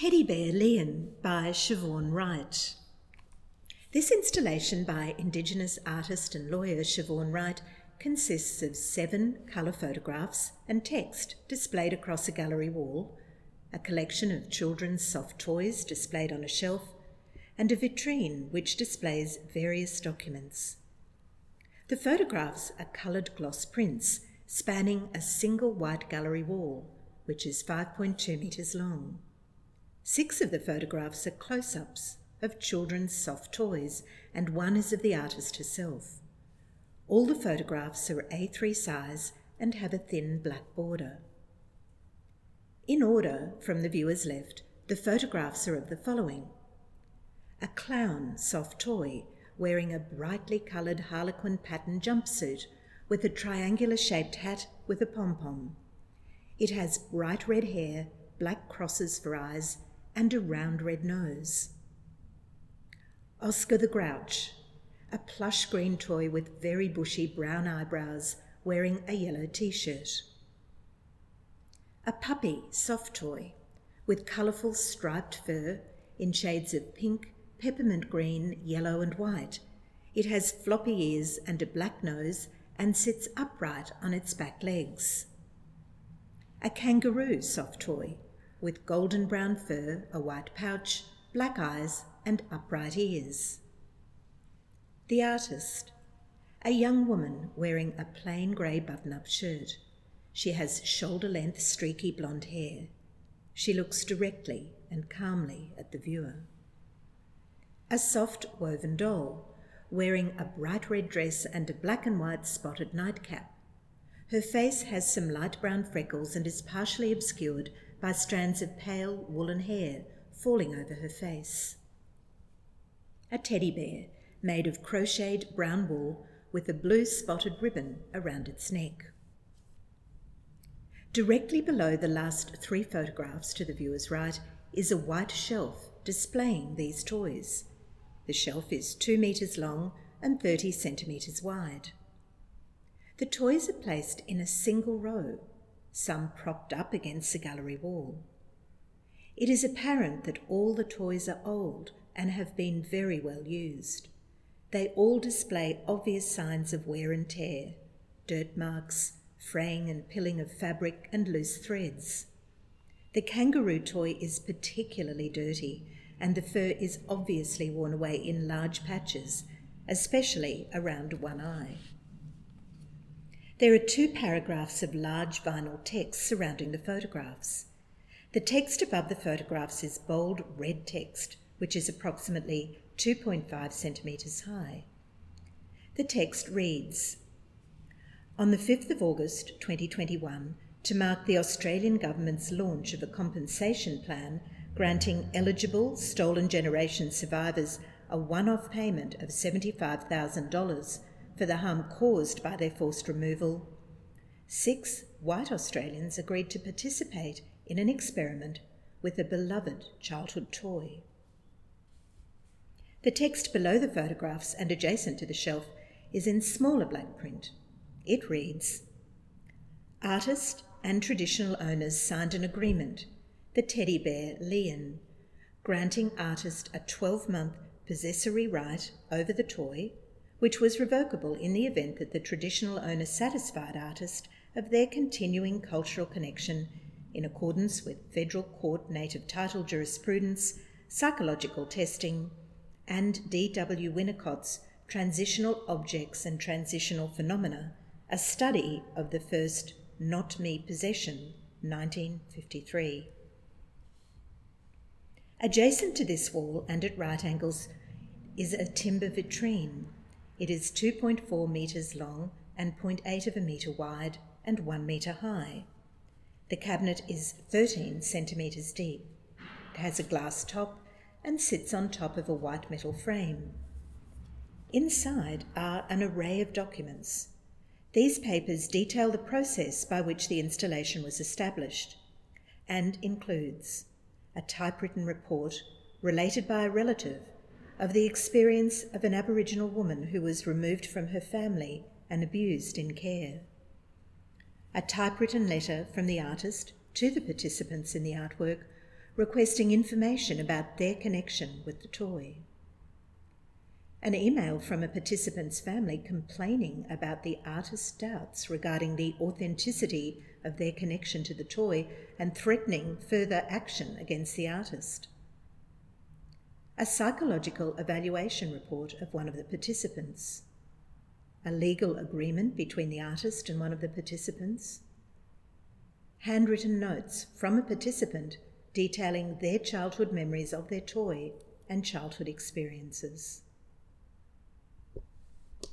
Teddy Bear Lien by Siobhan Wright. This installation by Indigenous artist and lawyer Siobhan Wright consists of seven colour photographs and text displayed across a gallery wall, a collection of children's soft toys displayed on a shelf, and a vitrine which displays various documents. The photographs are coloured gloss prints spanning a single white gallery wall, which is 5.2 metres long. Six of the photographs are close ups of children's soft toys, and one is of the artist herself. All the photographs are A3 size and have a thin black border. In order, from the viewer's left, the photographs are of the following a clown soft toy wearing a brightly coloured harlequin pattern jumpsuit with a triangular shaped hat with a pom pom. It has bright red hair, black crosses for eyes, and a round red nose. Oscar the Grouch, a plush green toy with very bushy brown eyebrows, wearing a yellow t shirt. A puppy soft toy with colourful striped fur in shades of pink, peppermint green, yellow, and white. It has floppy ears and a black nose and sits upright on its back legs. A kangaroo soft toy with golden brown fur, a white pouch, black eyes, and upright ears. The artist, a young woman wearing a plain grey button up shirt. She has shoulder length, streaky blonde hair. She looks directly and calmly at the viewer. A soft woven doll, wearing a bright red dress and a black and white spotted nightcap. Her face has some light brown freckles and is partially obscured by strands of pale woolen hair falling over her face. A teddy bear made of crocheted brown wool with a blue spotted ribbon around its neck. Directly below the last three photographs to the viewer's right is a white shelf displaying these toys. The shelf is two metres long and 30 centimetres wide. The toys are placed in a single row some propped up against the gallery wall. It is apparent that all the toys are old and have been very well used. They all display obvious signs of wear and tear dirt marks, fraying and pilling of fabric, and loose threads. The kangaroo toy is particularly dirty, and the fur is obviously worn away in large patches, especially around one eye. There are two paragraphs of large vinyl text surrounding the photographs. The text above the photographs is bold red text, which is approximately 2.5 centimetres high. The text reads On the 5th of August 2021, to mark the Australian Government's launch of a compensation plan granting eligible stolen generation survivors a one off payment of $75,000 for the harm caused by their forced removal, six white Australians agreed to participate in an experiment with a beloved childhood toy. The text below the photographs and adjacent to the shelf is in smaller black print. It reads Artist and traditional owners signed an agreement, the teddy bear Lien, granting artist a 12 month possessory right over the toy which was revocable in the event that the traditional owner satisfied artist of their continuing cultural connection in accordance with federal court native title jurisprudence, psychological testing, and D.W. Winnicott's Transitional Objects and Transitional Phenomena, a study of the first Not Me possession, 1953. Adjacent to this wall and at right angles is a timber vitrine it is 2.4 metres long and 0.8 of a metre wide and 1 metre high. The cabinet is 13 centimetres deep. It has a glass top and sits on top of a white metal frame. Inside are an array of documents. These papers detail the process by which the installation was established and includes a typewritten report related by a relative of the experience of an Aboriginal woman who was removed from her family and abused in care. A typewritten letter from the artist to the participants in the artwork requesting information about their connection with the toy. An email from a participant's family complaining about the artist's doubts regarding the authenticity of their connection to the toy and threatening further action against the artist. A psychological evaluation report of one of the participants. A legal agreement between the artist and one of the participants. Handwritten notes from a participant detailing their childhood memories of their toy and childhood experiences.